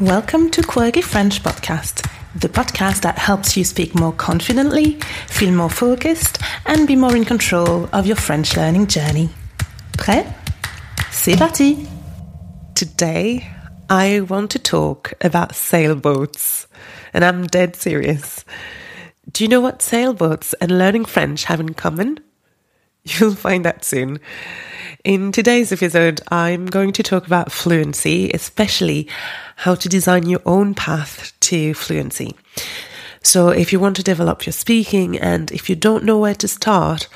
Welcome to Quirky French Podcast, the podcast that helps you speak more confidently, feel more focused, and be more in control of your French learning journey. Prêt? C'est parti! Today, I want to talk about sailboats, and I'm dead serious. Do you know what sailboats and learning French have in common? You'll find out soon. In today's episode, I'm going to talk about fluency, especially how to design your own path to fluency. So, if you want to develop your speaking and if you don't know where to start,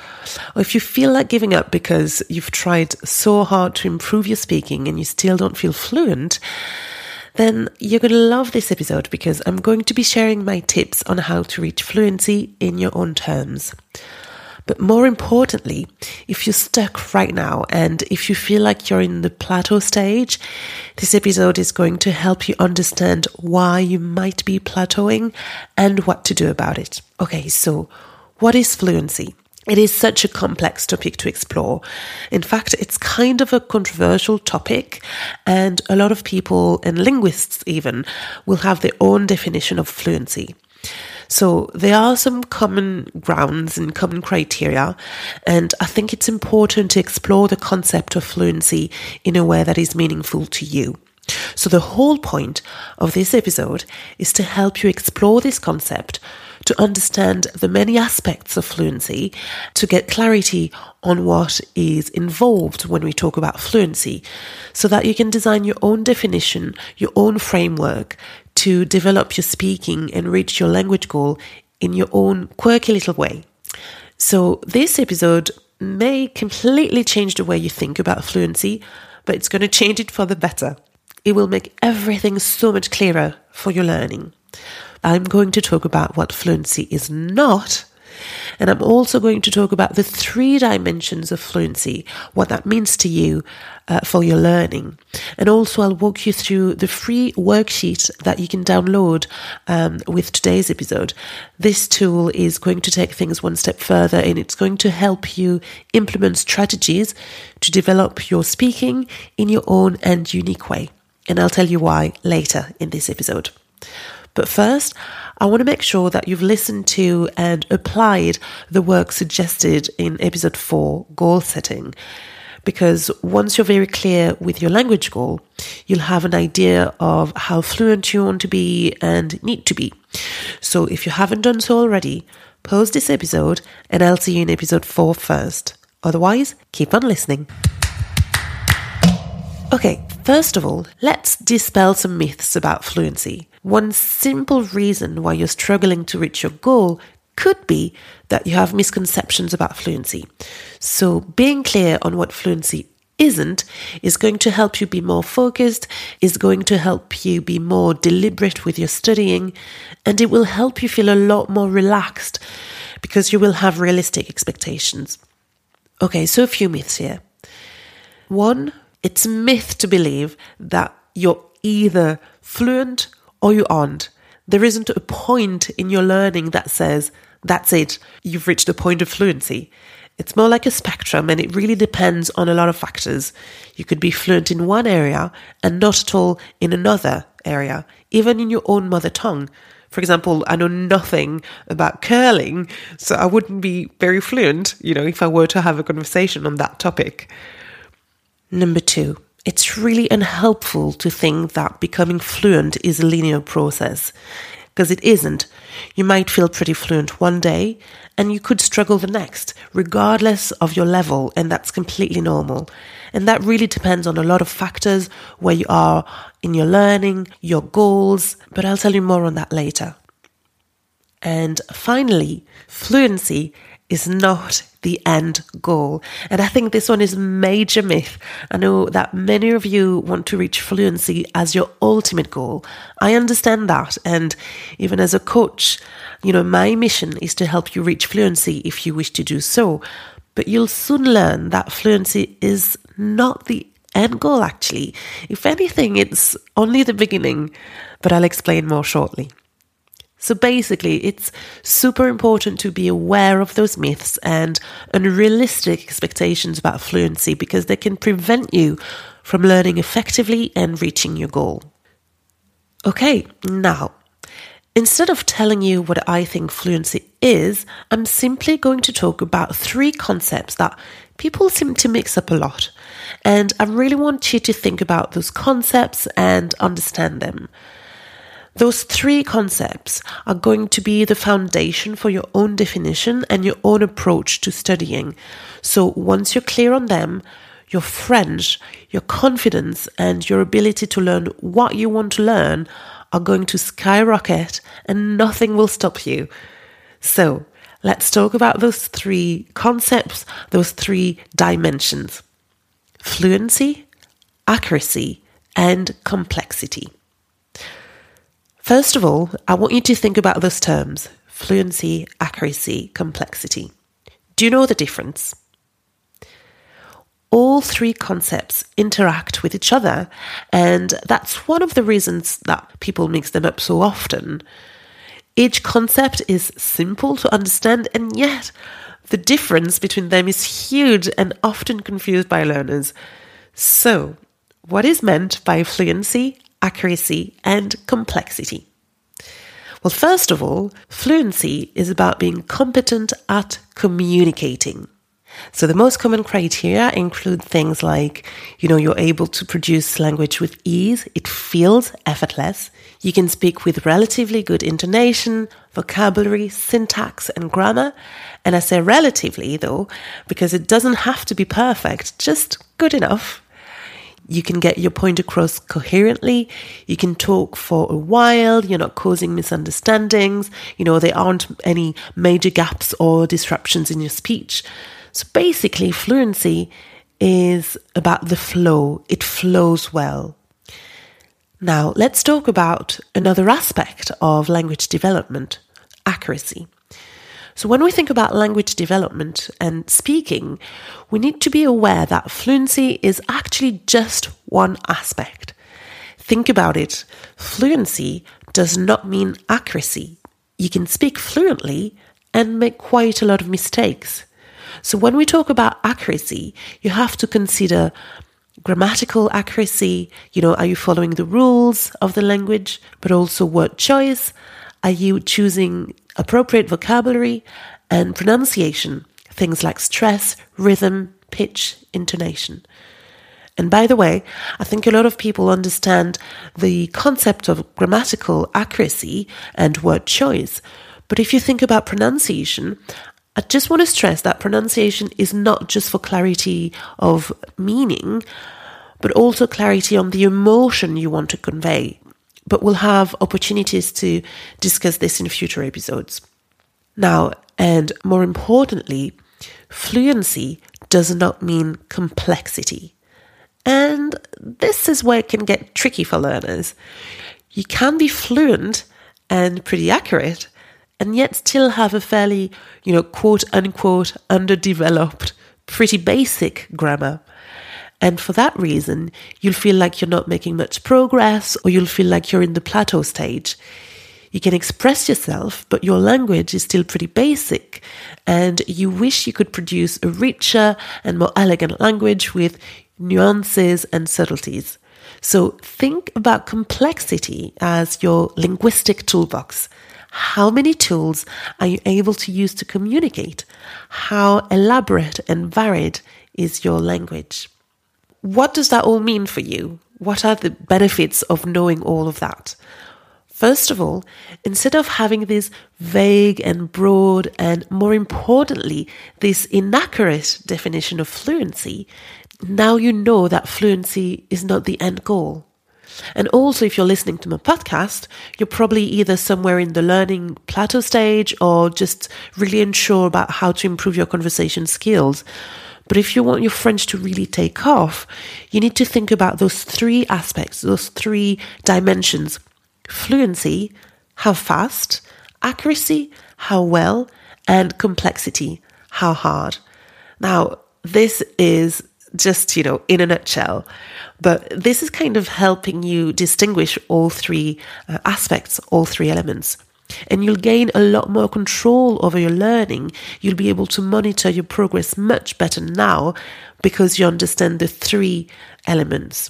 or if you feel like giving up because you've tried so hard to improve your speaking and you still don't feel fluent, then you're going to love this episode because I'm going to be sharing my tips on how to reach fluency in your own terms. But more importantly, if you're stuck right now and if you feel like you're in the plateau stage, this episode is going to help you understand why you might be plateauing and what to do about it. Okay, so what is fluency? It is such a complex topic to explore. In fact, it's kind of a controversial topic, and a lot of people, and linguists even, will have their own definition of fluency. So there are some common grounds and common criteria, and I think it's important to explore the concept of fluency in a way that is meaningful to you. So the whole point of this episode is to help you explore this concept, to understand the many aspects of fluency, to get clarity on what is involved when we talk about fluency, so that you can design your own definition, your own framework to develop your speaking and reach your language goal in your own quirky little way. So, this episode may completely change the way you think about fluency, but it's going to change it for the better. It will make everything so much clearer for your learning. I'm going to talk about what fluency is not and I'm also going to talk about the three dimensions of fluency, what that means to you uh, for your learning. And also, I'll walk you through the free worksheet that you can download um, with today's episode. This tool is going to take things one step further and it's going to help you implement strategies to develop your speaking in your own and unique way. And I'll tell you why later in this episode. But first, I want to make sure that you've listened to and applied the work suggested in episode 4, goal setting. Because once you're very clear with your language goal, you'll have an idea of how fluent you want to be and need to be. So if you haven't done so already, pause this episode and I'll see you in episode 4 first. Otherwise, keep on listening. Okay, first of all, let's dispel some myths about fluency. One simple reason why you're struggling to reach your goal could be that you have misconceptions about fluency. So, being clear on what fluency isn't is going to help you be more focused, is going to help you be more deliberate with your studying, and it will help you feel a lot more relaxed because you will have realistic expectations. Okay, so a few myths here. One, it's a myth to believe that you're either fluent or you aren't. There isn't a point in your learning that says, that's it, you've reached a point of fluency. It's more like a spectrum and it really depends on a lot of factors. You could be fluent in one area and not at all in another area, even in your own mother tongue. For example, I know nothing about curling, so I wouldn't be very fluent, you know, if I were to have a conversation on that topic. Number two, it's really unhelpful to think that becoming fluent is a linear process because it isn't. You might feel pretty fluent one day and you could struggle the next, regardless of your level, and that's completely normal. And that really depends on a lot of factors where you are in your learning, your goals, but I'll tell you more on that later. And finally, fluency is not the end goal. And I think this one is a major myth. I know that many of you want to reach fluency as your ultimate goal. I understand that. And even as a coach, you know, my mission is to help you reach fluency if you wish to do so. But you'll soon learn that fluency is not the end goal, actually. If anything, it's only the beginning. But I'll explain more shortly. So basically, it's super important to be aware of those myths and unrealistic expectations about fluency because they can prevent you from learning effectively and reaching your goal. Okay, now, instead of telling you what I think fluency is, I'm simply going to talk about three concepts that people seem to mix up a lot. And I really want you to think about those concepts and understand them. Those three concepts are going to be the foundation for your own definition and your own approach to studying. So once you're clear on them, your French, your confidence, and your ability to learn what you want to learn are going to skyrocket and nothing will stop you. So let's talk about those three concepts, those three dimensions fluency, accuracy, and complexity. First of all, I want you to think about those terms fluency, accuracy, complexity. Do you know the difference? All three concepts interact with each other, and that's one of the reasons that people mix them up so often. Each concept is simple to understand, and yet the difference between them is huge and often confused by learners. So, what is meant by fluency, accuracy, and complexity? Well, first of all, fluency is about being competent at communicating. So the most common criteria include things like, you know, you're able to produce language with ease, it feels effortless, you can speak with relatively good intonation, vocabulary, syntax, and grammar. And I say relatively though, because it doesn't have to be perfect, just good enough. You can get your point across coherently. You can talk for a while. You're not causing misunderstandings. You know, there aren't any major gaps or disruptions in your speech. So basically, fluency is about the flow. It flows well. Now, let's talk about another aspect of language development accuracy. So, when we think about language development and speaking, we need to be aware that fluency is actually just one aspect. Think about it fluency does not mean accuracy. You can speak fluently and make quite a lot of mistakes. So, when we talk about accuracy, you have to consider grammatical accuracy. You know, are you following the rules of the language, but also word choice? Are you choosing appropriate vocabulary and pronunciation? Things like stress, rhythm, pitch, intonation. And by the way, I think a lot of people understand the concept of grammatical accuracy and word choice. But if you think about pronunciation, I just want to stress that pronunciation is not just for clarity of meaning, but also clarity on the emotion you want to convey but we'll have opportunities to discuss this in future episodes. Now, and more importantly, fluency does not mean complexity. And this is where it can get tricky for learners. You can be fluent and pretty accurate, and yet still have a fairly, you know, quote unquote, underdeveloped, pretty basic grammar. And for that reason, you'll feel like you're not making much progress or you'll feel like you're in the plateau stage. You can express yourself, but your language is still pretty basic, and you wish you could produce a richer and more elegant language with nuances and subtleties. So think about complexity as your linguistic toolbox. How many tools are you able to use to communicate? How elaborate and varied is your language? What does that all mean for you? What are the benefits of knowing all of that? First of all, instead of having this vague and broad, and more importantly, this inaccurate definition of fluency, now you know that fluency is not the end goal. And also, if you're listening to my podcast, you're probably either somewhere in the learning plateau stage or just really unsure about how to improve your conversation skills. But if you want your French to really take off, you need to think about those three aspects, those three dimensions fluency, how fast, accuracy, how well, and complexity, how hard. Now, this is just, you know, in a nutshell. But this is kind of helping you distinguish all three uh, aspects, all three elements and you'll gain a lot more control over your learning. You'll be able to monitor your progress much better now because you understand the three elements.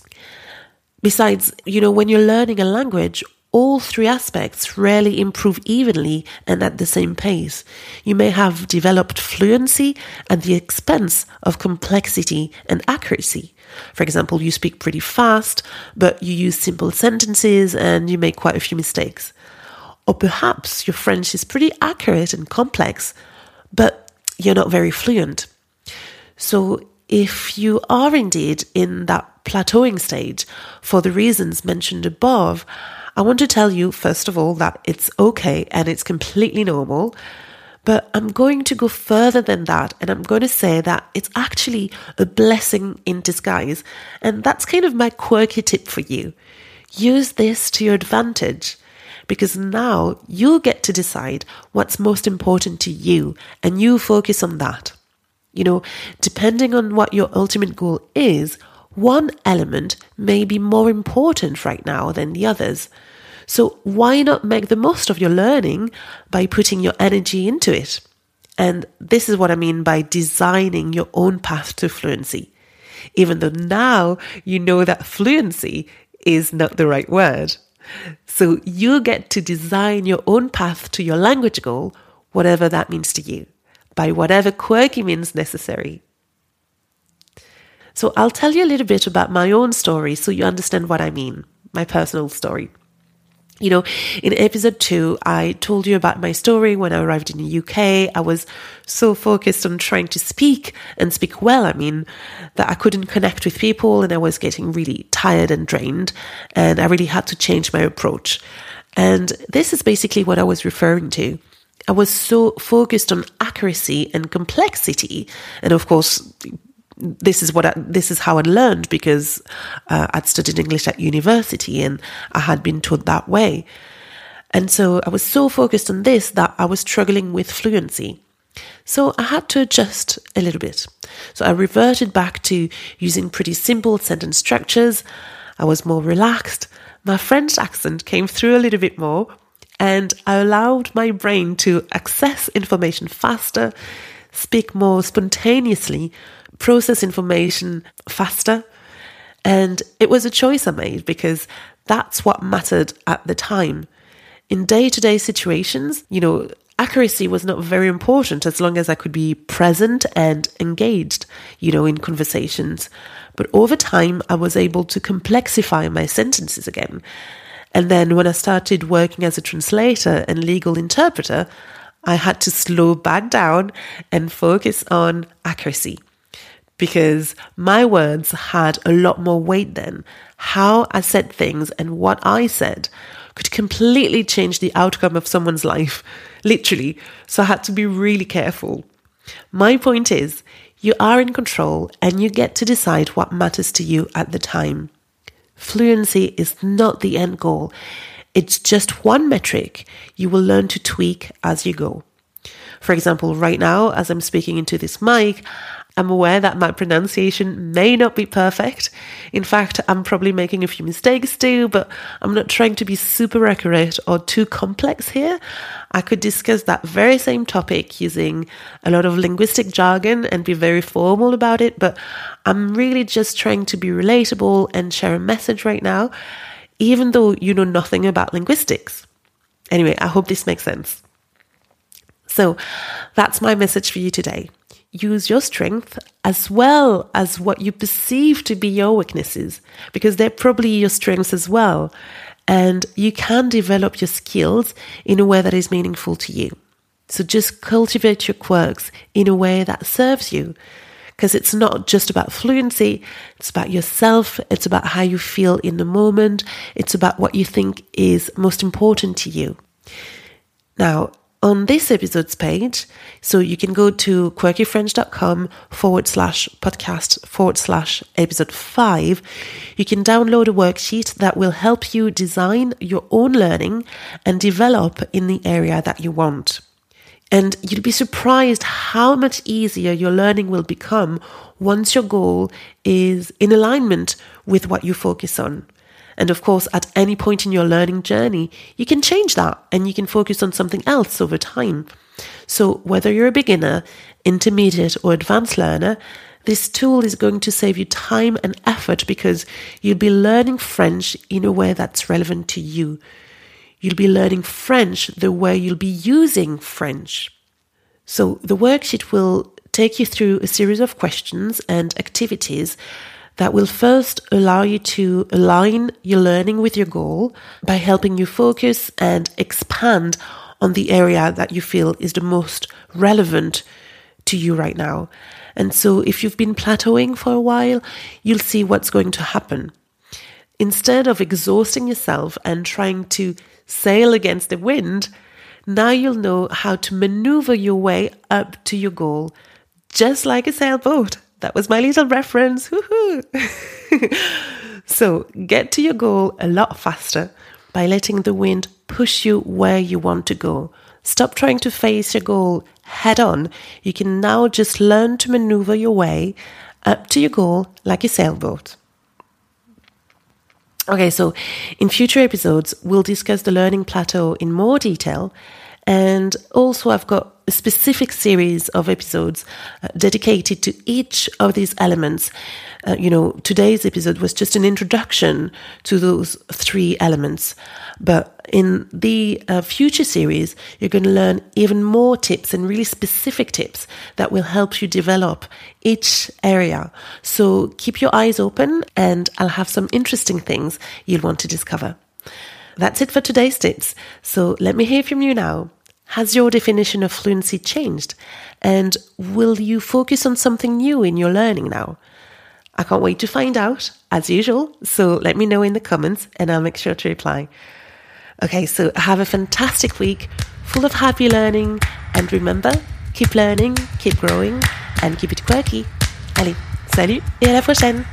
Besides, you know, when you're learning a language, all three aspects rarely improve evenly and at the same pace. You may have developed fluency at the expense of complexity and accuracy. For example, you speak pretty fast, but you use simple sentences and you make quite a few mistakes. Or perhaps your French is pretty accurate and complex, but you're not very fluent. So if you are indeed in that plateauing stage for the reasons mentioned above, I want to tell you, first of all, that it's okay and it's completely normal. But I'm going to go further than that, and I'm going to say that it's actually a blessing in disguise. And that's kind of my quirky tip for you. Use this to your advantage because now you get to decide what's most important to you and you focus on that. You know, depending on what your ultimate goal is, one element may be more important right now than the others. So why not make the most of your learning by putting your energy into it? And this is what I mean by designing your own path to fluency. Even though now you know that fluency is not the right word. So you get to design your own path to your language goal, whatever that means to you, by whatever quirky means necessary. So I'll tell you a little bit about my own story so you understand what I mean, my personal story. You know, in episode two, I told you about my story when I arrived in the UK. I was so focused on trying to speak and speak well, I mean, that I couldn't connect with people and I was getting really tired and drained. And I really had to change my approach. And this is basically what I was referring to. I was so focused on accuracy and complexity. And of course, this is what I, this is how I learned because uh, I'd studied English at university and I had been taught that way. And so I was so focused on this that I was struggling with fluency. So I had to adjust a little bit. So I reverted back to using pretty simple sentence structures. I was more relaxed. My French accent came through a little bit more and I allowed my brain to access information faster, speak more spontaneously, process information faster. And it was a choice I made because that's what mattered at the time. In day to day situations, you know, accuracy was not very important as long as I could be present and engaged, you know, in conversations. But over time, I was able to complexify my sentences again. And then when I started working as a translator and legal interpreter, I had to slow back down and focus on accuracy because my words had a lot more weight then. How I said things and what I said could completely change the outcome of someone's life, literally. So I had to be really careful. My point is, you are in control and you get to decide what matters to you at the time. Fluency is not the end goal. It's just one metric you will learn to tweak as you go. For example, right now, as I'm speaking into this mic, I'm aware that my pronunciation may not be perfect. In fact, I'm probably making a few mistakes too, but I'm not trying to be super accurate or too complex here. I could discuss that very same topic using a lot of linguistic jargon and be very formal about it, but I'm really just trying to be relatable and share a message right now, even though you know nothing about linguistics. Anyway, I hope this makes sense. So that's my message for you today use your strength as well as what you perceive to be your weaknesses, because they're probably your strengths as well. And you can develop your skills in a way that is meaningful to you. So just cultivate your quirks in a way that serves you. Because it's not just about fluency, it's about yourself, it's about how you feel in the moment, it's about what you think is most important to you. Now, on this episode's page. So you can go to quirkyfrench.com forward slash podcast forward slash episode five. You can download a worksheet that will help you design your own learning and develop in the area that you want. And you'll be surprised how much easier your learning will become once your goal is in alignment with what you focus on. And of course, at any point in your learning journey, you can change that and you can focus on something else over time. So, whether you're a beginner, intermediate, or advanced learner, this tool is going to save you time and effort because you'll be learning French in a way that's relevant to you. you'll be learning French the way you'll be using French. So the worksheet will take you through a series of questions and activities that will first allow you to align your learning with your goal by helping you focus and expand on the area that you feel is the most relevant to you right now. And so if you've been plateauing for a while, you'll see what's going to happen. Instead of exhausting yourself and trying to sail against the wind, now you'll know how to maneuver your way up to your goal, just like a sailboat. That was my little reference. so get to your goal a lot faster by letting the wind push you where you want to go. Stop trying to face your goal head on. You can now just learn to maneuver your way up to your goal like a sailboat. Okay, so in future episodes, we'll discuss the learning plateau in more detail. And also, I've got a specific series of episodes uh, dedicated to each of these elements. Uh, you know, today's episode was just an introduction to those three elements. But in the uh, future series, you're going to learn even more tips and really specific tips that will help you develop each area. So keep your eyes open and I'll have some interesting things you'll want to discover. That's it for today's tips. So let me hear from you now. Has your definition of fluency changed? And will you focus on something new in your learning now? I can't wait to find out, as usual. So let me know in the comments and I'll make sure to reply. Okay, so have a fantastic week full of happy learning. And remember, keep learning, keep growing, and keep it quirky. Allez, salut et à la prochaine!